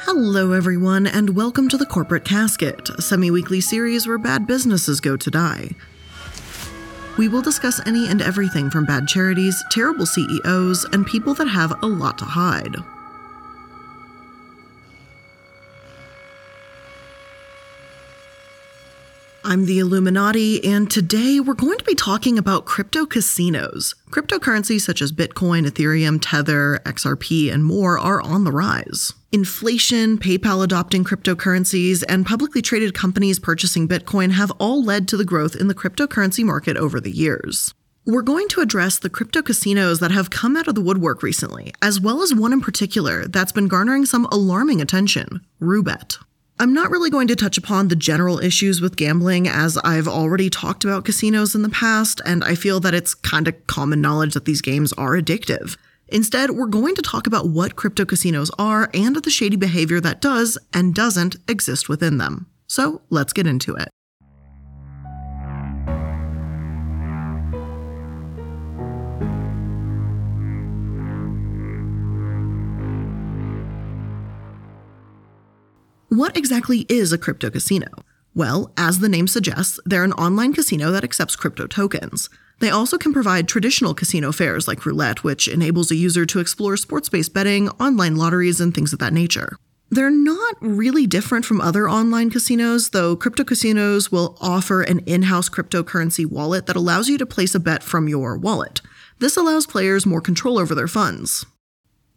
Hello, everyone, and welcome to the Corporate Casket, a semi weekly series where bad businesses go to die. We will discuss any and everything from bad charities, terrible CEOs, and people that have a lot to hide. I'm the Illuminaughtii, and today we're going to be talking about crypto casinos. Cryptocurrencies such as Bitcoin, Ethereum, Tether, XRP, and more are on the rise. Inflation, PayPal adopting cryptocurrencies, and publicly traded companies purchasing Bitcoin have all led to the growth in the cryptocurrency market over the years. We're going to address the crypto casinos that have come out of the woodwork recently, as well as one in particular that's been garnering some alarming attention Roobet. I'm not really going to touch upon the general issues with gambling as I've already talked about casinos in the past, and I feel that it's kind of common knowledge that these games are addictive. Instead, we're going to talk about what crypto casinos are and the shady behavior that does and doesn't exist within them. So let's get into it. What exactly is a crypto casino? Well, as the name suggests, they're an online casino that accepts crypto tokens. They also can provide traditional casino fares like roulette, which enables a user to explore sports based betting, online lotteries, and things of that nature. They're not really different from other online casinos, though crypto casinos will offer an in house cryptocurrency wallet that allows you to place a bet from your wallet. This allows players more control over their funds.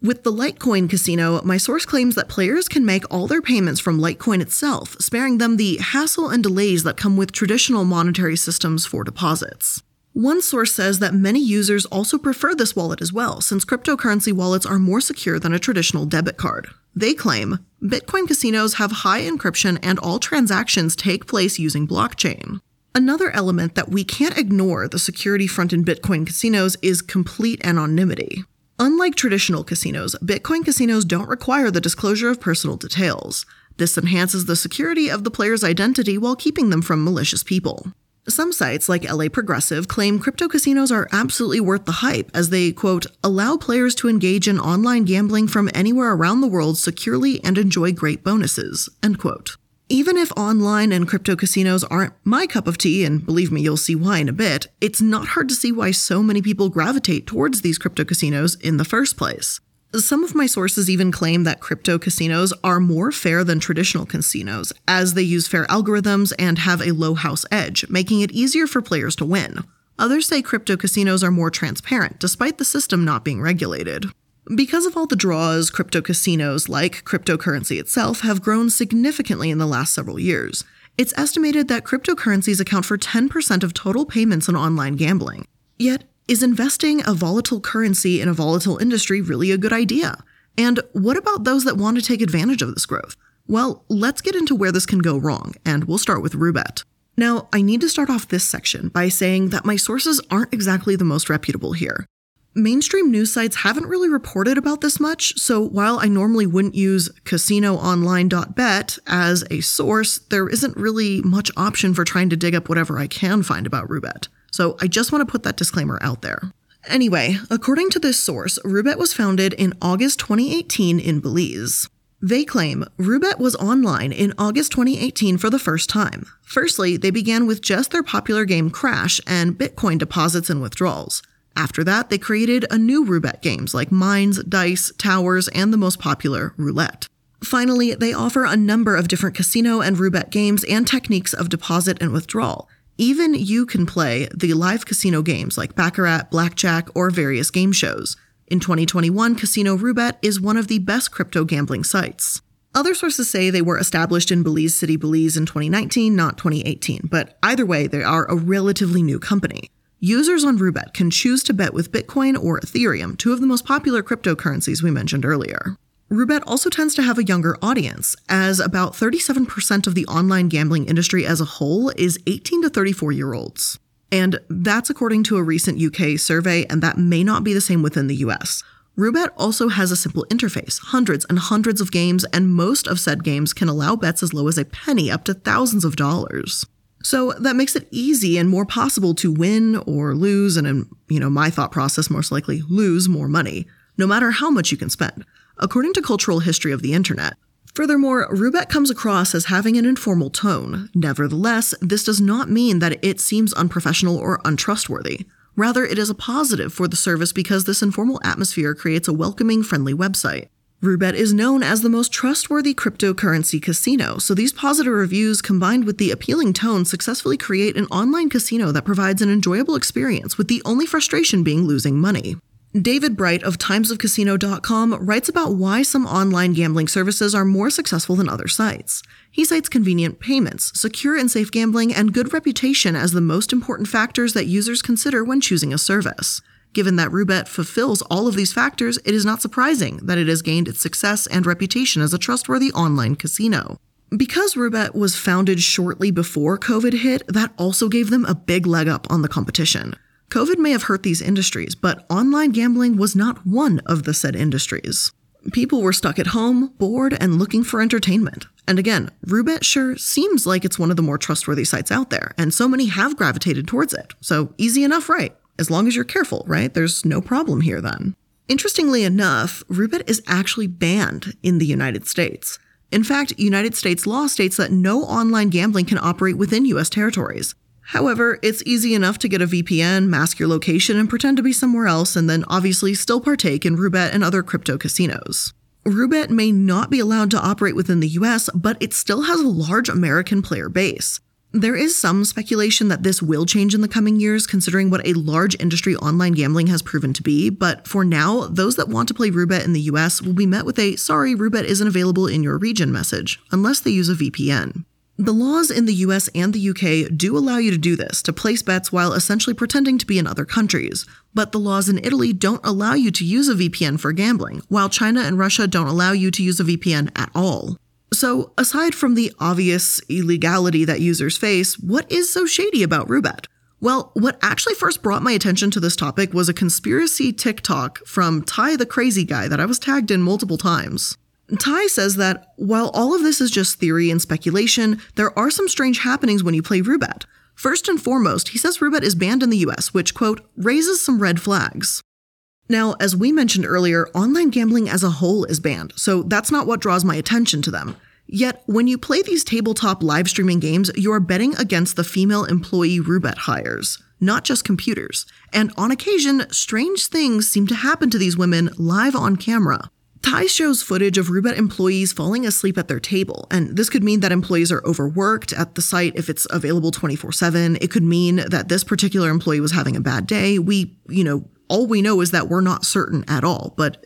With the Litecoin casino, my source claims that players can make all their payments from Litecoin itself, sparing them the hassle and delays that come with traditional monetary systems for deposits. One source says that many users also prefer this wallet as well, since cryptocurrency wallets are more secure than a traditional debit card. They claim Bitcoin casinos have high encryption and all transactions take place using blockchain. Another element that we can't ignore the security front in Bitcoin casinos is complete anonymity. Unlike traditional casinos, Bitcoin casinos don't require the disclosure of personal details. This enhances the security of the player's identity while keeping them from malicious people. Some sites, like LA Progressive, claim crypto casinos are absolutely worth the hype as they, quote, allow players to engage in online gambling from anywhere around the world securely and enjoy great bonuses, end quote. Even if online and crypto casinos aren't my cup of tea, and believe me, you'll see why in a bit, it's not hard to see why so many people gravitate towards these crypto casinos in the first place. Some of my sources even claim that crypto casinos are more fair than traditional casinos, as they use fair algorithms and have a low house edge, making it easier for players to win. Others say crypto casinos are more transparent, despite the system not being regulated. Because of all the draws, crypto casinos, like cryptocurrency itself, have grown significantly in the last several years. It's estimated that cryptocurrencies account for 10% of total payments in online gambling. Yet, is investing a volatile currency in a volatile industry really a good idea? And what about those that want to take advantage of this growth? Well, let's get into where this can go wrong, and we'll start with Roobet. Now, I need to start off this section by saying that my sources aren't exactly the most reputable here mainstream news sites haven't really reported about this much, so while I normally wouldn't use casinoonline.bet as a source, there isn't really much option for trying to dig up whatever I can find about Roobet. So I just want to put that disclaimer out there. Anyway, according to this source, Roobet was founded in August 2018 in Belize. They claim Roobet was online in August 2018 for the first time. Firstly, they began with just their popular game Crash and Bitcoin deposits and withdrawals. After that, they created a new roulette games like Mines, Dice, Towers, and the most popular Roulette. Finally, they offer a number of different casino and roulette games and techniques of deposit and withdrawal. Even you can play the live casino games like Baccarat, Blackjack, or various game shows. In 2021, Casino Roobet is one of the best crypto gambling sites. Other sources say they were established in Belize City, Belize in 2019, not 2018, but either way, they are a relatively new company. Users on Roobet can choose to bet with Bitcoin or Ethereum, two of the most popular cryptocurrencies we mentioned earlier. Roobet also tends to have a younger audience, as about 37% of the online gambling industry as a whole is 18 to 34 year olds. And that's according to a recent UK survey, and that may not be the same within the US. Roobet also has a simple interface, hundreds and hundreds of games, and most of said games can allow bets as low as a penny up to thousands of dollars. So that makes it easy and more possible to win or lose, and in you know my thought process, most likely lose more money, no matter how much you can spend. According to Cultural History of the Internet, Furthermore, Roobet comes across as having an informal tone. Nevertheless, this does not mean that it seems unprofessional or untrustworthy. Rather, it is a positive for the service because this informal atmosphere creates a welcoming, friendly website. Roobet is known as the most trustworthy cryptocurrency casino, so these positive reviews combined with the appealing tone successfully create an online casino that provides an enjoyable experience, with the only frustration being losing money. David Bright of timesofcasino.com writes about why some online gambling services are more successful than other sites. He cites convenient payments, secure and safe gambling, and good reputation as the most important factors that users consider when choosing a service. Given that Roobet fulfills all of these factors, it is not surprising that it has gained its success and reputation as a trustworthy online casino. Because Roobet was founded shortly before COVID hit, that also gave them a big leg up on the competition. COVID may have hurt these industries, but online gambling was not one of the said industries. People were stuck at home, bored, and looking for entertainment. And again, Roobet sure seems like it's one of the more trustworthy sites out there, and so many have gravitated towards it. So easy enough, right? As long as you're careful, right? There's no problem here then. Interestingly enough, Roobet is actually banned in the United States. In fact, United States law states that no online gambling can operate within US territories. However, it's easy enough to get a VPN, mask your location, and pretend to be somewhere else, and then obviously still partake in Roobet and other crypto casinos. Roobet may not be allowed to operate within the US, but it still has a large American player base. There is some speculation that this will change in the coming years, considering what a large industry online gambling has proven to be, but for now, those that want to play Roobet in the US will be met with a sorry, Roobet isn't available in your region message, unless they use a VPN. The laws in the US and the UK do allow you to do this, to place bets while essentially pretending to be in other countries. But the laws in Italy don't allow you to use a VPN for gambling, while China and Russia don't allow you to use a VPN at all. So, aside from the obvious illegality that users face, what is so shady about Roobet? Well, what actually first brought my attention to this topic was a conspiracy TikTok from Ty the Crazy Guy that I was tagged in multiple times. Ty says that while all of this is just theory and speculation, there are some strange happenings when you play Roobet. First and foremost, he says Roobet is banned in the US, which, quote, raises some red flags. Now, as we mentioned earlier, online gambling as a whole is banned, so that's not what draws my attention to them. Yet, when you play these tabletop live streaming games, you are betting against the female employee Roobet hires, not just computers. And on occasion, strange things seem to happen to these women live on camera. Ty shows footage of Roobet employees falling asleep at their table, and this could mean that employees are overworked at the site if it's available 24 7. It could mean that this particular employee was having a bad day. We, you know, all we know is that we're not certain at all, but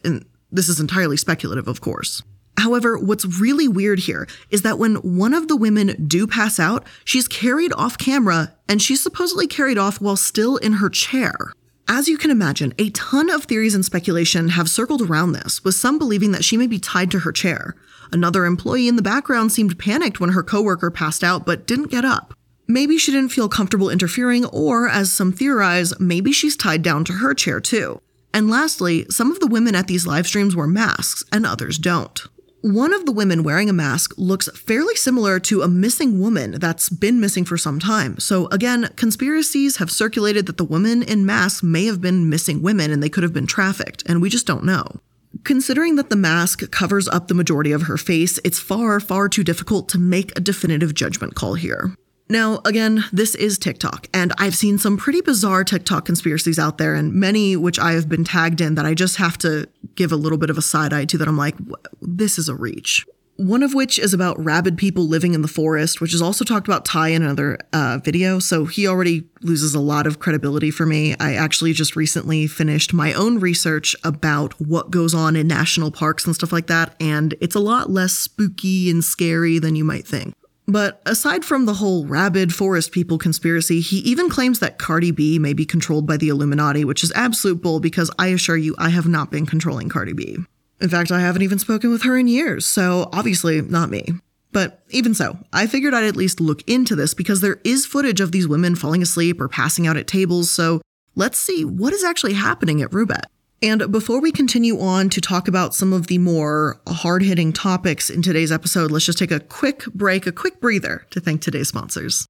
this is entirely speculative, of course. However, what's really weird here is that when one of the women do pass out, she's carried off camera and she's supposedly carried off while still in her chair. As you can imagine, a ton of theories and speculation have circled around this, with some believing that she may be tied to her chair. Another employee in the background seemed panicked when her coworker passed out but didn't get up. Maybe she didn't feel comfortable interfering, or, as some theorize, maybe she's tied down to her chair too. And lastly, some of the women at these live streams wear masks, and others don't. One of the women wearing a mask looks fairly similar to a missing woman that's been missing for some time. So, again, conspiracies have circulated that the women in masks may have been missing women and they could have been trafficked, and we just don't know. Considering that the mask covers up the majority of her face, it's far, far too difficult to make a definitive judgment call here. Now, again, this is TikTok, and I've seen some pretty bizarre TikTok conspiracies out there, and many which I have been tagged in that I just have to give a little bit of a side eye to that I'm like, this is a reach. One of which is about rabid people living in the forest, which is also talked about Ty in another uh, video. So he already loses a lot of credibility for me. I actually just recently finished my own research about what goes on in national parks and stuff like that, and it's a lot less spooky and scary than you might think. But aside from the whole rabid forest people conspiracy, he even claims that Cardi B may be controlled by the Illuminati, which is absolute bull because I assure you, I have not been controlling Cardi B. In fact, I haven't even spoken with her in years, so obviously not me. But even so, I figured I'd at least look into this because there is footage of these women falling asleep or passing out at tables, so let's see what is actually happening at Roobet. And before we continue on to talk about some of the more hard hitting topics in today's episode, let's just take a quick break, a quick breather to thank today's sponsors.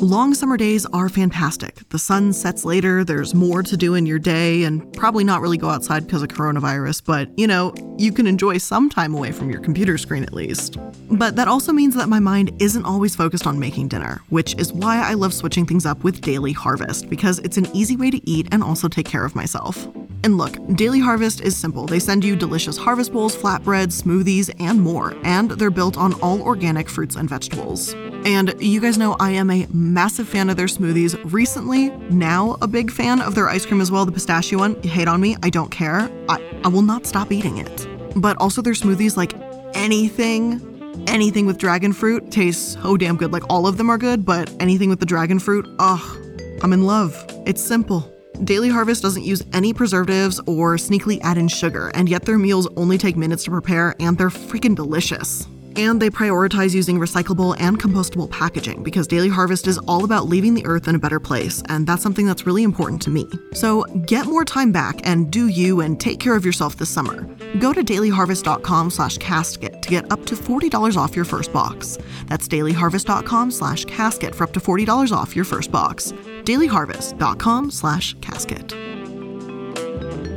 Long summer days are fantastic. The sun sets later, there's more to do in your day, and probably not really go outside because of coronavirus, but you know, you can enjoy some time away from your computer screen at least. But that also means that my mind isn't always focused on making dinner, which is why I love switching things up with Daily Harvest, because it's an easy way to eat and also take care of myself. And look, Daily Harvest is simple. They send you delicious harvest bowls, flatbreads, smoothies, and more, and they're built on all organic fruits and vegetables. And you guys know I am a massive fan of their smoothies. Recently, now a big fan of their ice cream as well, the pistachio one. You hate on me, I don't care. I, I will not stop eating it. But also their smoothies, like anything, anything with dragon fruit tastes so damn good. Like all of them are good, but anything with the dragon fruit, ugh, I'm in love. It's simple. Daily Harvest doesn't use any preservatives or sneakily add in sugar, and yet their meals only take minutes to prepare and they're freaking delicious. And they prioritize using recyclable and compostable packaging because Daily Harvest is all about leaving the earth in a better place, and that's something that's really important to me. So get more time back and do you and take care of yourself this summer. Go to dailyharvest.com slash casket to get up to $40 off your first box. That's dailyharvest.com slash casket for up to $40 off your first box. dailyharvest.com slash casket.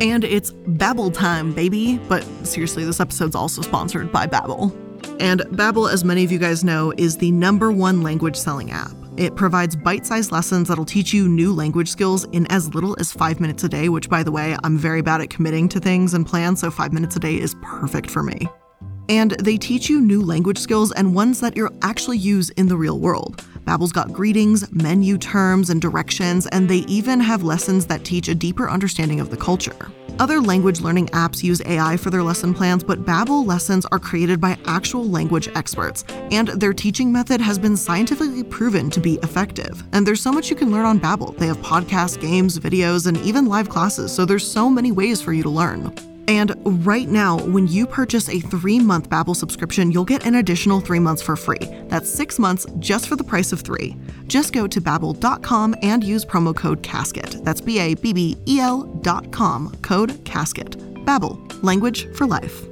And it's Babbel time, baby. But seriously, this episode's also sponsored by Babbel. And Babbel, as many of you guys know, is the number one language selling app. It provides bite-sized lessons that'll teach you new language skills in as little as 5 minutes a day, which by the way, I'm very bad at committing to things and plans, so 5 minutes a day is perfect for me. And they teach you new language skills and ones that you'll actually use in the real world. Babbel's got greetings, menu terms, and directions, and they even have lessons that teach a deeper understanding of the culture. Other language learning apps use AI for their lesson plans, but Babbel lessons are created by actual language experts, and their teaching method has been scientifically proven to be effective. And there's so much you can learn on Babbel. They have podcasts, games, videos, and even live classes, so there's so many ways for you to learn. And right now, when you purchase a three-month Babbel subscription, you'll get an additional three months for free. That's six months just for the price of three. Just go to babbel.com and use promo code CASKET. That's B-A-B-B-E-L dot com, code CASKET. Babbel, language for life.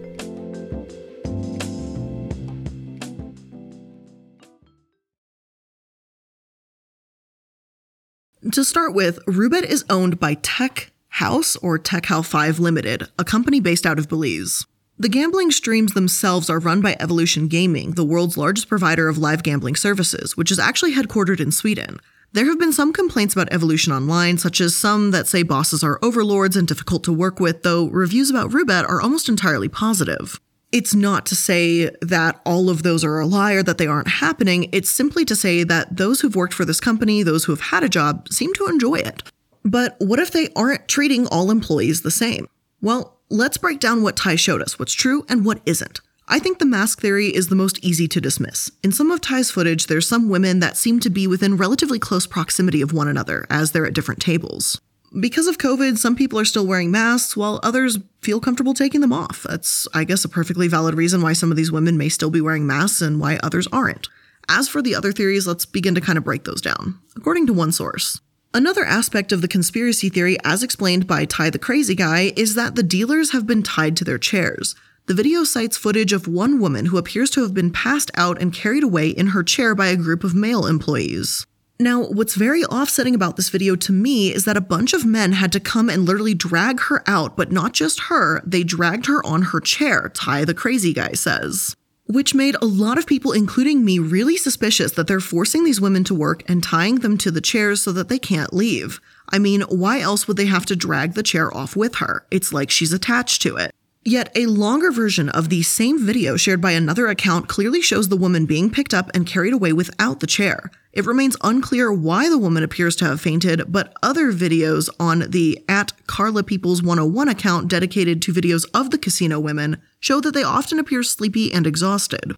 To start with, Roobet is owned by Tech House or Techhal 5 Limited, a company based out of Belize. The gambling streams themselves are run by Evolution Gaming, the world's largest provider of live gambling services, which is actually headquartered in Sweden. There have been some complaints about Evolution Online, such as some that say bosses are overlords and difficult to work with, though reviews about Roobet are almost entirely positive. It's not to say that all of those are a lie or that they aren't happening, it's simply to say that those who've worked for this company, those who have had a job, seem to enjoy it. But what if they aren't treating all employees the same? Well, let's break down what Ty showed us, what's true and what isn't. I think the mask theory is the most easy to dismiss. In some of Ty's footage, there's some women that seem to be within relatively close proximity of one another as they're at different tables. Because of COVID, some people are still wearing masks while others feel comfortable taking them off. That's, I guess, a perfectly valid reason why some of these women may still be wearing masks and why others aren't. As for the other theories, let's begin to kind of break those down. According to one source, Another aspect of the conspiracy theory, as explained by Ty the Crazy Guy, is that the dealers have been tied to their chairs. The video cites footage of one woman who appears to have been passed out and carried away in her chair by a group of male employees. Now, what's very offsetting about this video to me is that a bunch of men had to come and literally drag her out, but not just her, they dragged her on her chair, Ty the Crazy Guy says which made a lot of people, including me, really suspicious that they're forcing these women to work and tying them to the chairs so that they can't leave. I mean, why else would they have to drag the chair off with her? It's like she's attached to it. Yet, a longer version of the same video shared by another account clearly shows the woman being picked up and carried away without the chair. It remains unclear why the woman appears to have fainted, but other videos on the at Carla Peoples 101 account dedicated to videos of the casino women show that they often appear sleepy and exhausted.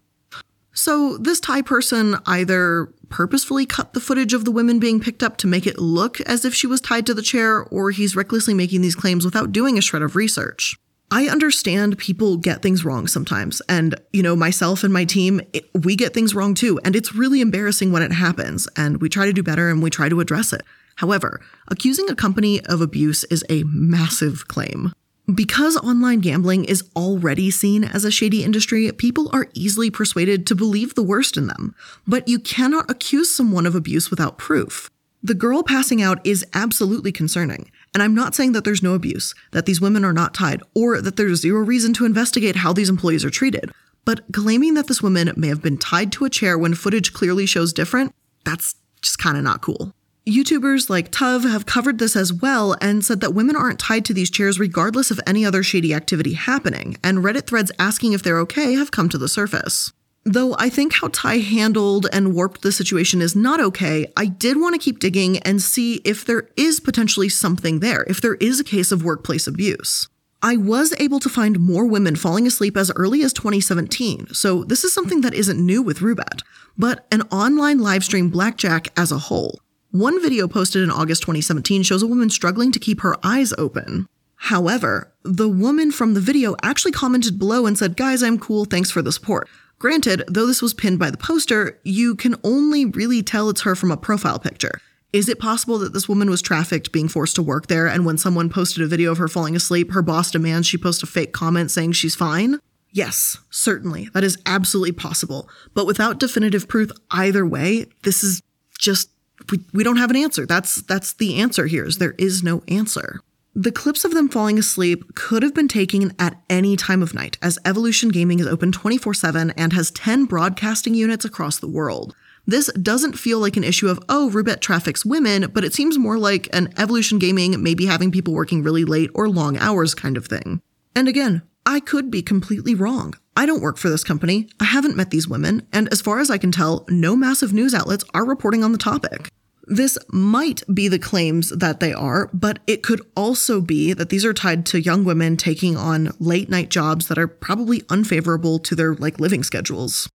So, this Ty person either purposefully cut the footage of the women being picked up to make it look as if she was tied to the chair, or he's recklessly making these claims without doing a shred of research. I understand people get things wrong sometimes. And, you know, myself and my team, it, we get things wrong too. And it's really embarrassing when it happens. And we try to do better and we try to address it. However, accusing a company of abuse is a massive claim. Because online gambling is already seen as a shady industry, people are easily persuaded to believe the worst in them. But you cannot accuse someone of abuse without proof. The girl passing out is absolutely concerning, and I'm not saying that there's no abuse, that these women are not tied, or that there's zero reason to investigate how these employees are treated. But claiming that this woman may have been tied to a chair when footage clearly shows different, that's just kind of not cool. YouTubers like Tuv have covered this as well and said that women aren't tied to these chairs regardless of any other shady activity happening, and Reddit threads asking if they're okay have come to the surface. Though I think how Ty handled and warped the situation is not okay, I did want to keep digging and see if there is potentially something there, if there is a case of workplace abuse. I was able to find more women falling asleep as early as 2017, so this is something that isn't new with Roobet, but an online livestream blackjack as a whole. One video posted in August 2017 shows a woman struggling to keep her eyes open. However, the woman from the video actually commented below and said, Guys, I'm cool, thanks for the support. Granted, though this was pinned by the poster, you can only really tell it's her from a profile picture. Is it possible that this woman was trafficked being forced to work there, and when someone posted a video of her falling asleep, her boss demands she post a fake comment saying she's fine? Yes, certainly. That is absolutely possible. But without definitive proof either way, this is just we, we don't have an answer. That's that's the answer here is there is no answer. The clips of them falling asleep could have been taken at any time of night, as Evolution Gaming is open 24 7 and has 10 broadcasting units across the world. This doesn't feel like an issue of, oh, Roobet traffics women, but it seems more like an Evolution Gaming maybe having people working really late or long hours kind of thing. And again, I could be completely wrong. I don't work for this company, I haven't met these women, and as far as I can tell, no massive news outlets are reporting on the topic. This might be the claims that they are, but it could also be that these are tied to young women taking on late night jobs that are probably unfavorable to their like living schedules.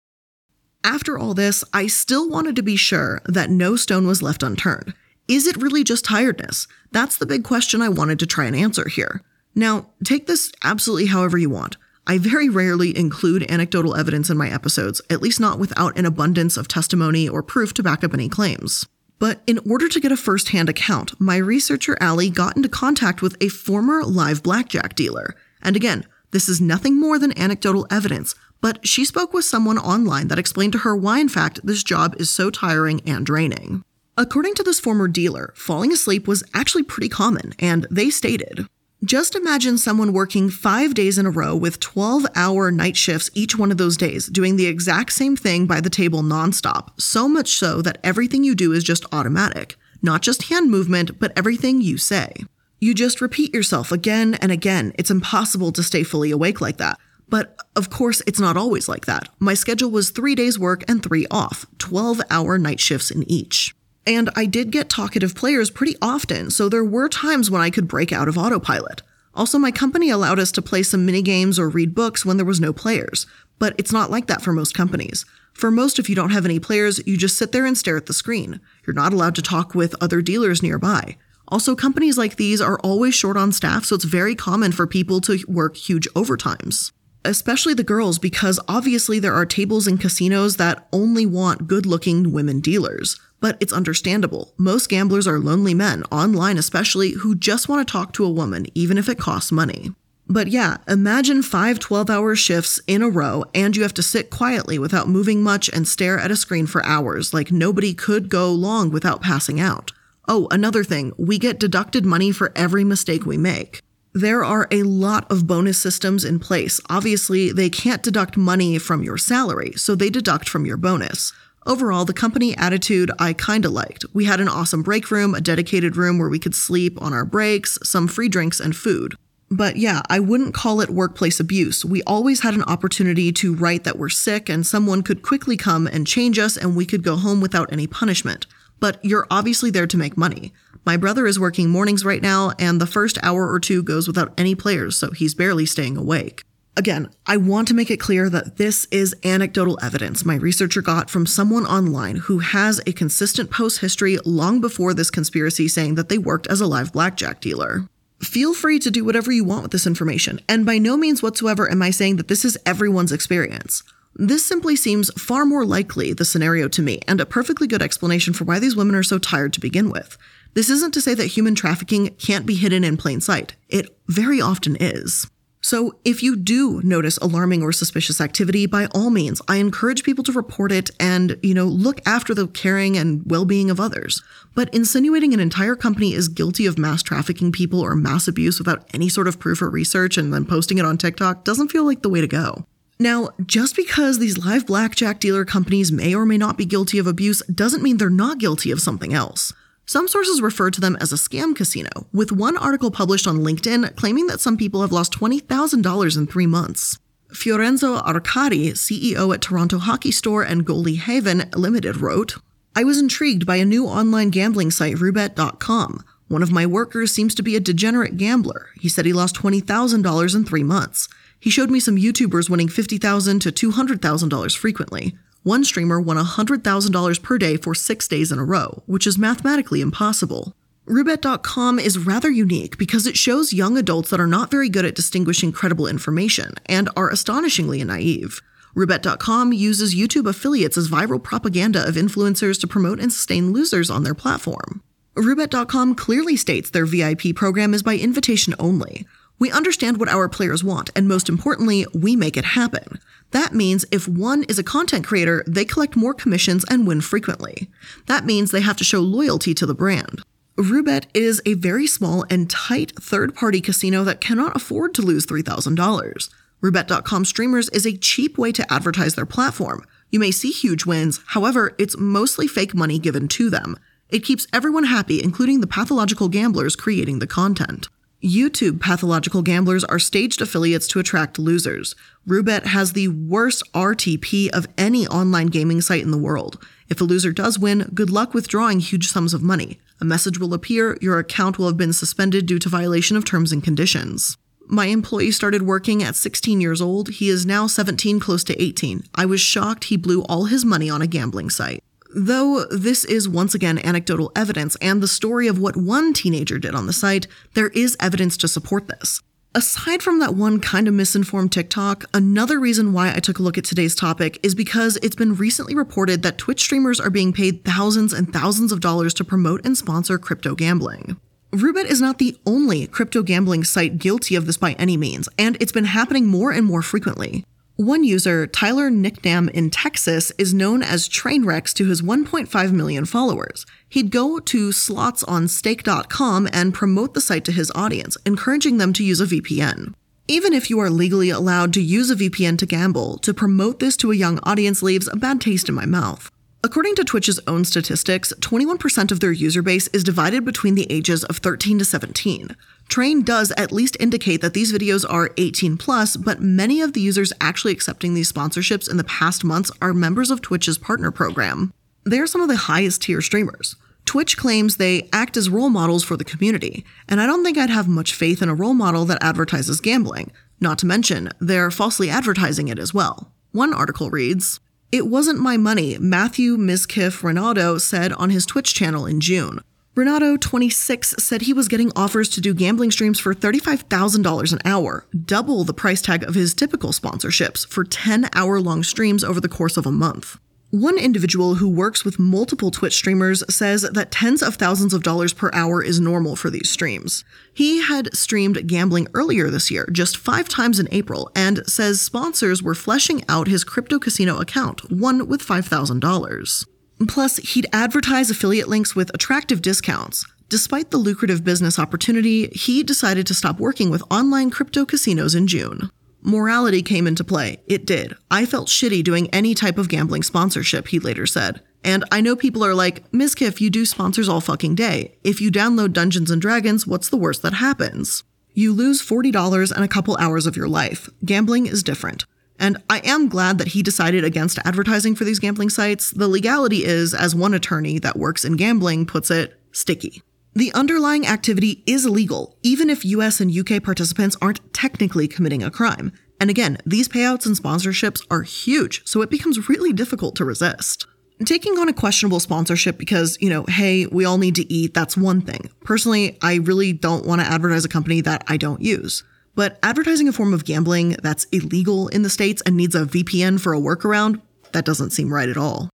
After all this, I still wanted to be sure that no stone was left unturned. Is it really just tiredness? That's the big question I wanted to try and answer here. Now, take this absolutely however you want. I very rarely include anecdotal evidence in my episodes, at least not without an abundance of testimony or proof to back up any claims. But in order to get a first hand account, my researcher Allie got into contact with a former live blackjack dealer. And again, this is nothing more than anecdotal evidence, but she spoke with someone online that explained to her why, in fact, this job is so tiring and draining. According to this former dealer, falling asleep was actually pretty common, and they stated, just imagine someone working five days in a row with 12 hour night shifts each one of those days, doing the exact same thing by the table nonstop, so much so that everything you do is just automatic. Not just hand movement, but everything you say. You just repeat yourself again and again. It's impossible to stay fully awake like that. But of course, it's not always like that. My schedule was three days work and three off, 12 hour night shifts in each. And I did get talkative players pretty often, so there were times when I could break out of autopilot. Also, my company allowed us to play some mini games or read books when there was no players, but it's not like that for most companies. For most, if you don't have any players, you just sit there and stare at the screen. You're not allowed to talk with other dealers nearby. Also, companies like these are always short on staff, so it's very common for people to work huge overtimes. Especially the girls, because obviously there are tables in casinos that only want good looking women dealers. But it's understandable. Most gamblers are lonely men, online especially, who just want to talk to a woman, even if it costs money. But yeah, imagine five 12 hour shifts in a row, and you have to sit quietly without moving much and stare at a screen for hours, like nobody could go long without passing out. Oh, another thing, we get deducted money for every mistake we make. There are a lot of bonus systems in place. Obviously, they can't deduct money from your salary, so they deduct from your bonus. Overall, the company attitude I kinda liked. We had an awesome break room, a dedicated room where we could sleep on our breaks, some free drinks, and food. But yeah, I wouldn't call it workplace abuse. We always had an opportunity to write that we're sick and someone could quickly come and change us and we could go home without any punishment. But you're obviously there to make money. My brother is working mornings right now, and the first hour or two goes without any players, so he's barely staying awake. Again, I want to make it clear that this is anecdotal evidence my researcher got from someone online who has a consistent post history long before this conspiracy saying that they worked as a live blackjack dealer. Feel free to do whatever you want with this information, and by no means whatsoever am I saying that this is everyone's experience. This simply seems far more likely the scenario to me, and a perfectly good explanation for why these women are so tired to begin with. This isn't to say that human trafficking can't be hidden in plain sight. It very often is. So, if you do notice alarming or suspicious activity, by all means, I encourage people to report it and, you know, look after the caring and well-being of others. But insinuating an entire company is guilty of mass trafficking people or mass abuse without any sort of proof or research and then posting it on TikTok doesn't feel like the way to go. Now, just because these live blackjack dealer companies may or may not be guilty of abuse doesn't mean they're not guilty of something else. Some sources refer to them as a scam casino, with one article published on LinkedIn claiming that some people have lost $20,000 in three months. Fiorenzo Arcari, CEO at Toronto Hockey Store and Goalie Haven Limited, wrote I was intrigued by a new online gambling site, Roobet.com. One of my workers seems to be a degenerate gambler. He said he lost $20,000 in three months. He showed me some YouTubers winning 50,000 to $200,000 frequently. One streamer won $100,000 per day for six days in a row, which is mathematically impossible. Roobet.com is rather unique because it shows young adults that are not very good at distinguishing credible information and are astonishingly naive. Roobet.com uses YouTube affiliates as viral propaganda of influencers to promote and sustain losers on their platform. Roobet.com clearly states their VIP program is by invitation only. We understand what our players want, and most importantly, we make it happen. That means if one is a content creator, they collect more commissions and win frequently. That means they have to show loyalty to the brand. Roobet is a very small and tight third party casino that cannot afford to lose $3,000. Roobet.com streamers is a cheap way to advertise their platform. You may see huge wins, however, it's mostly fake money given to them. It keeps everyone happy, including the pathological gamblers creating the content. YouTube pathological gamblers are staged affiliates to attract losers. Roobet has the worst RTP of any online gaming site in the world. If a loser does win, good luck withdrawing huge sums of money. A message will appear, your account will have been suspended due to violation of terms and conditions. My employee started working at 16 years old. He is now 17, close to 18. I was shocked he blew all his money on a gambling site. Though this is once again anecdotal evidence and the story of what one teenager did on the site, there is evidence to support this. Aside from that one kind of misinformed TikTok, another reason why I took a look at today's topic is because it's been recently reported that Twitch streamers are being paid thousands and thousands of dollars to promote and sponsor crypto gambling. Roobet is not the only crypto gambling site guilty of this by any means, and it's been happening more and more frequently. One user, Tyler Niknam in Texas, is known as Trainwrecks to his 1.5 million followers. He'd go to slots on stake.com and promote the site to his audience, encouraging them to use a VPN. Even if you are legally allowed to use a VPN to gamble, to promote this to a young audience leaves a bad taste in my mouth. According to Twitch's own statistics, 21% of their user base is divided between the ages of 13 to 17. Train does at least indicate that these videos are 18 plus, but many of the users actually accepting these sponsorships in the past months are members of Twitch's partner program. They are some of the highest tier streamers. Twitch claims they act as role models for the community, and I don't think I'd have much faith in a role model that advertises gambling. Not to mention, they're falsely advertising it as well. One article reads, it wasn't my money, Matthew Mizkif Rinaudo said on his Twitch channel in June. Rinaudo, 26, said he was getting offers to do gambling streams for $35,000 an hour, double the price tag of his typical sponsorships for 10 hour long streams over the course of a month. One individual who works with multiple Twitch streamers says that tens of thousands of dollars per hour is normal for these streams. He had streamed gambling earlier this year, just five times in April, and says sponsors were fleshing out his crypto casino account, one with $5,000. Plus, he'd advertise affiliate links with attractive discounts. Despite the lucrative business opportunity, he decided to stop working with online crypto casinos in June. Morality came into play. It did. I felt shitty doing any type of gambling sponsorship, he later said. And I know people are like, Kiff, you do sponsors all fucking day. If you download Dungeons and Dragons, what's the worst that happens? You lose $40 and a couple hours of your life. Gambling is different. And I am glad that he decided against advertising for these gambling sites. The legality is, as one attorney that works in gambling puts it, sticky. The underlying activity is illegal, even if US and UK participants aren't technically committing a crime. And again, these payouts and sponsorships are huge, so it becomes really difficult to resist. Taking on a questionable sponsorship because, you know, hey, we all need to eat, that's one thing. Personally, I really don't want to advertise a company that I don't use. But advertising a form of gambling that's illegal in the States and needs a VPN for a workaround, that doesn't seem right at all.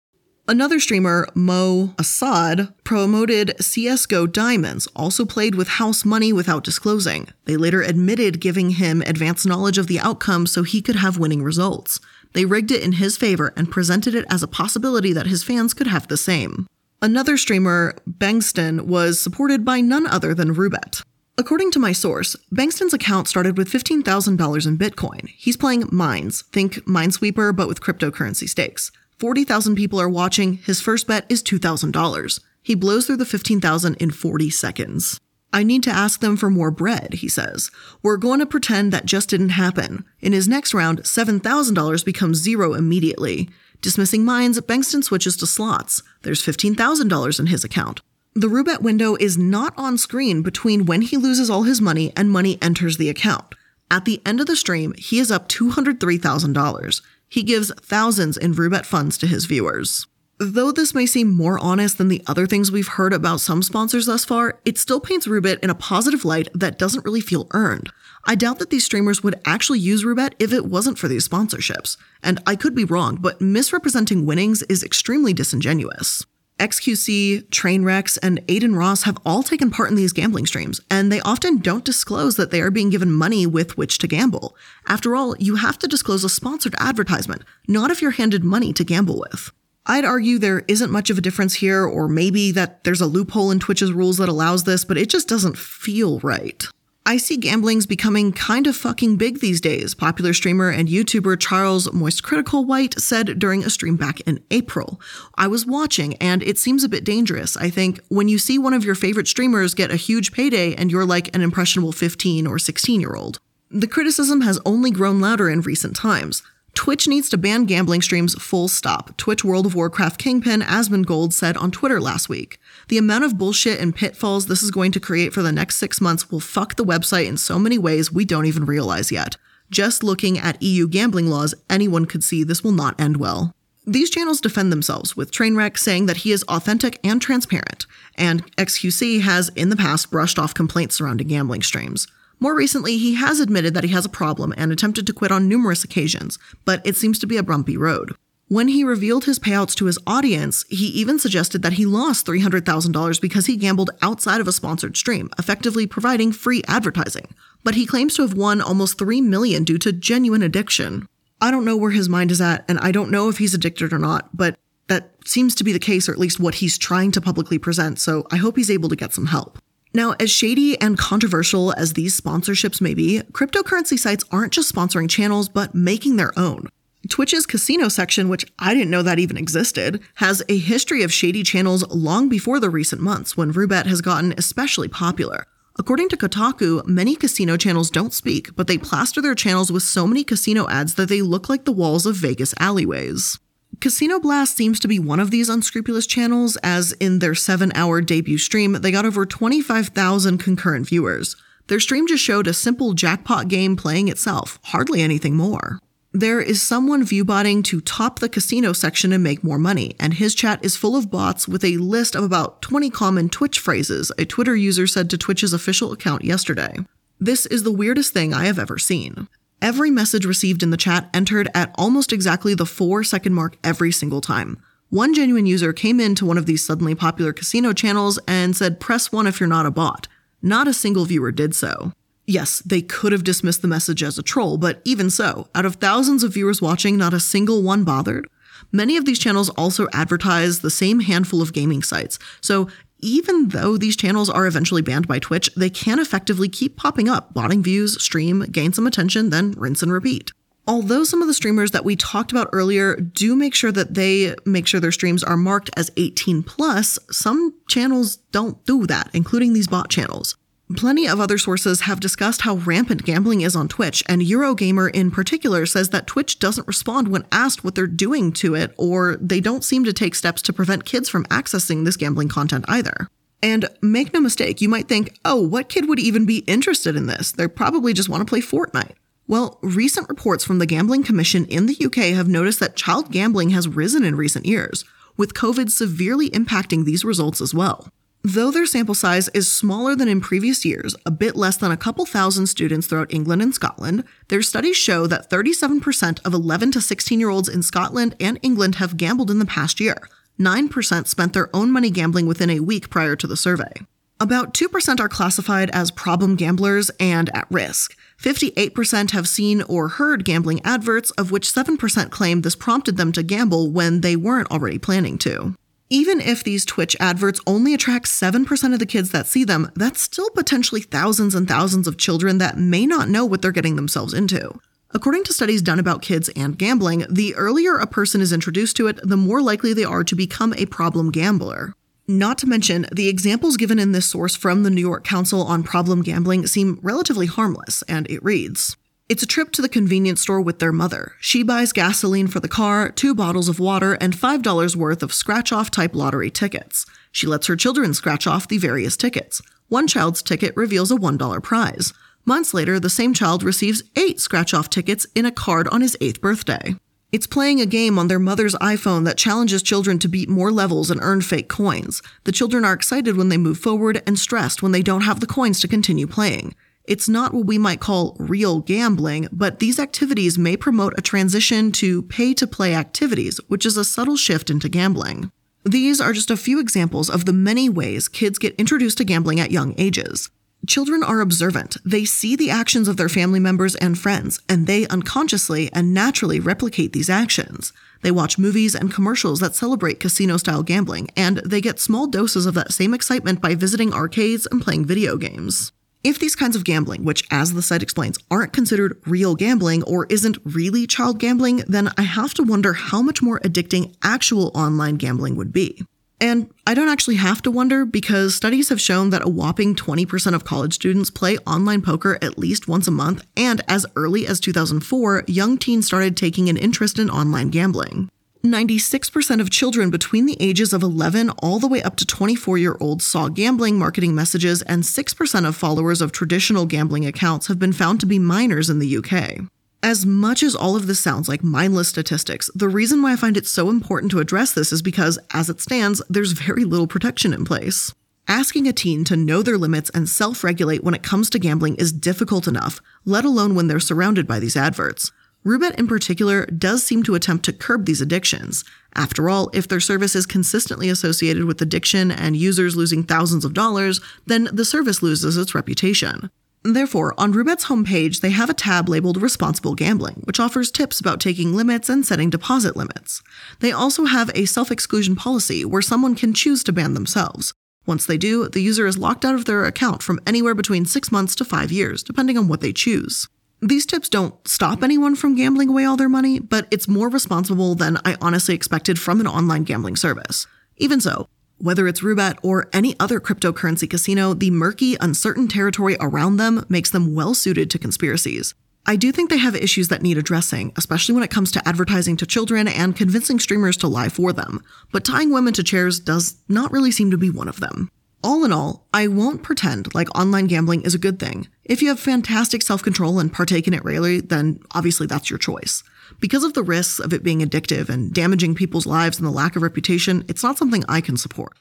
Another streamer, Mo Assad, promoted CSGO Diamonds, also played with house money without disclosing. They later admitted giving him advanced knowledge of the outcome so he could have winning results. They rigged it in his favor and presented it as a possibility that his fans could have the same. Another streamer, Bengston, was supported by none other than Roobet. According to my source, Bengston's account started with $15,000 in Bitcoin. He's playing Mines, think Minesweeper, but with cryptocurrency stakes. 40,000 people are watching. His first bet is $2,000. He blows through the 15,000 in 40 seconds. I need to ask them for more bread, he says. We're going to pretend that just didn't happen. In his next round, $7,000 becomes zero immediately. Dismissing mines, Bengston switches to slots. There's $15,000 in his account. The Roobet window is not on screen between when he loses all his money and money enters the account. At the end of the stream, he is up $203,000. He gives thousands in Roobet funds to his viewers. Though this may seem more honest than the other things we've heard about some sponsors thus far, it still paints Roobet in a positive light that doesn't really feel earned. I doubt that these streamers would actually use Roobet if it wasn't for these sponsorships. And I could be wrong, but misrepresenting winnings is extremely disingenuous. XQC, Trainwrecks, and Adin Ross have all taken part in these gambling streams, and they often don't disclose that they are being given money with which to gamble. After all, you have to disclose a sponsored advertisement, not if you're handed money to gamble with. I'd argue there isn't much of a difference here, or maybe that there's a loophole in Twitch's rules that allows this, but it just doesn't feel right. I see gamblings becoming kind of fucking big these days, popular streamer and YouTuber Charles Moist Critical White said during a stream back in April. I was watching and it seems a bit dangerous. I think when you see one of your favorite streamers get a huge payday and you're like an impressionable 15 or 16 year old. The criticism has only grown louder in recent times. Twitch needs to ban gambling streams full stop, Twitch World of Warcraft kingpin Asmongold said on Twitter last week. The amount of bullshit and pitfalls this is going to create for the next six months will fuck the website in so many ways we don't even realize yet. Just looking at EU gambling laws, anyone could see this will not end well. These channels defend themselves, with Trainwreck saying that he is authentic and transparent, and XQC has in the past brushed off complaints surrounding gambling streams. More recently, he has admitted that he has a problem and attempted to quit on numerous occasions, but it seems to be a bumpy road. When he revealed his payouts to his audience, he even suggested that he lost $300,000 because he gambled outside of a sponsored stream, effectively providing free advertising. But he claims to have won almost 3 million due to genuine addiction. I don't know where his mind is at, and I don't know if he's addicted or not, but that seems to be the case, or at least what he's trying to publicly present, so I hope he's able to get some help. Now, as shady and controversial as these sponsorships may be, cryptocurrency sites aren't just sponsoring channels, but making their own. Twitch's casino section, which I didn't know that even existed, has a history of shady channels long before the recent months when Roobet has gotten especially popular. According to Kotaku, many casino channels don't speak, but they plaster their channels with so many casino ads that they look like the walls of Vegas alleyways. Casino Blast seems to be one of these unscrupulous channels, as in their 7 hour debut stream, they got over 25,000 concurrent viewers. Their stream just showed a simple jackpot game playing itself, hardly anything more. There is someone viewbotting to top the casino section and make more money, and his chat is full of bots with a list of about 20 common Twitch phrases, a Twitter user said to Twitch's official account yesterday. This is the weirdest thing I have ever seen. Every message received in the chat entered at almost exactly the four second mark every single time. One genuine user came into one of these suddenly popular casino channels and said, Press 1 if you're not a bot. Not a single viewer did so. Yes, they could have dismissed the message as a troll, but even so, out of thousands of viewers watching, not a single one bothered. Many of these channels also advertise the same handful of gaming sites, so even though these channels are eventually banned by Twitch, they can effectively keep popping up, botting views, stream, gain some attention, then rinse and repeat. Although some of the streamers that we talked about earlier do make sure that they make sure their streams are marked as 18 plus, some channels don't do that, including these bot channels. Plenty of other sources have discussed how rampant gambling is on Twitch, and Eurogamer in particular says that Twitch doesn't respond when asked what they're doing to it, or they don't seem to take steps to prevent kids from accessing this gambling content either. And make no mistake, you might think, oh, what kid would even be interested in this? They probably just want to play Fortnite. Well, recent reports from the Gambling Commission in the UK have noticed that child gambling has risen in recent years, with COVID severely impacting these results as well. Though their sample size is smaller than in previous years, a bit less than a couple thousand students throughout England and Scotland, their studies show that 37% of 11 to 16 year olds in Scotland and England have gambled in the past year. 9% spent their own money gambling within a week prior to the survey. About 2% are classified as problem gamblers and at risk. 58% have seen or heard gambling adverts, of which 7% claim this prompted them to gamble when they weren't already planning to. Even if these Twitch adverts only attract 7% of the kids that see them, that's still potentially thousands and thousands of children that may not know what they're getting themselves into. According to studies done about kids and gambling, the earlier a person is introduced to it, the more likely they are to become a problem gambler. Not to mention, the examples given in this source from the New York Council on Problem Gambling seem relatively harmless, and it reads It's a trip to the convenience store with their mother. She buys gasoline for the car, two bottles of water, and $5 worth of scratch off type lottery tickets. She lets her children scratch off the various tickets. One child's ticket reveals a $1 prize. Months later, the same child receives eight scratch off tickets in a card on his eighth birthday. It's playing a game on their mother's iPhone that challenges children to beat more levels and earn fake coins. The children are excited when they move forward and stressed when they don't have the coins to continue playing. It's not what we might call real gambling, but these activities may promote a transition to pay to play activities, which is a subtle shift into gambling. These are just a few examples of the many ways kids get introduced to gambling at young ages. Children are observant. They see the actions of their family members and friends, and they unconsciously and naturally replicate these actions. They watch movies and commercials that celebrate casino style gambling, and they get small doses of that same excitement by visiting arcades and playing video games. If these kinds of gambling, which as the site explains, aren't considered real gambling or isn't really child gambling, then I have to wonder how much more addicting actual online gambling would be. And I don't actually have to wonder because studies have shown that a whopping 20% of college students play online poker at least once a month, and as early as 2004, young teens started taking an interest in online gambling. 96% of children between the ages of 11 all the way up to 24 year olds saw gambling marketing messages, and 6% of followers of traditional gambling accounts have been found to be minors in the UK. As much as all of this sounds like mindless statistics, the reason why I find it so important to address this is because, as it stands, there's very little protection in place. Asking a teen to know their limits and self regulate when it comes to gambling is difficult enough, let alone when they're surrounded by these adverts. Roobet in particular does seem to attempt to curb these addictions. After all, if their service is consistently associated with addiction and users losing thousands of dollars, then the service loses its reputation. Therefore, on Roobet's homepage, they have a tab labeled Responsible Gambling, which offers tips about taking limits and setting deposit limits. They also have a self exclusion policy where someone can choose to ban themselves. Once they do, the user is locked out of their account from anywhere between six months to five years, depending on what they choose. These tips don't stop anyone from gambling away all their money, but it's more responsible than I honestly expected from an online gambling service. Even so, whether it's Roobet or any other cryptocurrency casino, the murky, uncertain territory around them makes them well suited to conspiracies. I do think they have issues that need addressing, especially when it comes to advertising to children and convincing streamers to lie for them, but tying women to chairs does not really seem to be one of them. All in all, I won't pretend like online gambling is a good thing. If you have fantastic self control and partake in it regularly, then obviously that's your choice. Because of the risks of it being addictive and damaging people's lives and the lack of reputation, it's not something I can support.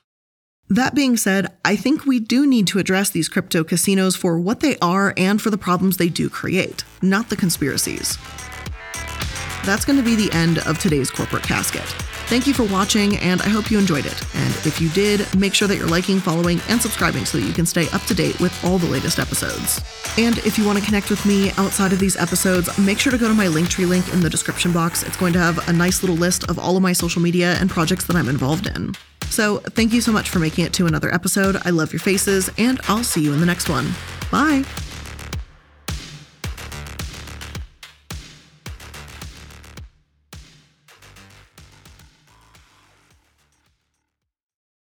That being said, I think we do need to address these crypto casinos for what they are and for the problems they do create, not the conspiracies. That's going to be the end of today's Corporate Casket. Thank you for watching, and I hope you enjoyed it. And if you did, make sure that you're liking, following, and subscribing so that you can stay up to date with all the latest episodes. And if you want to connect with me outside of these episodes, make sure to go to my Linktree link in the description box. It's going to have a nice little list of all of my social media and projects that I'm involved in. So, thank you so much for making it to another episode. I love your faces, and I'll see you in the next one. Bye.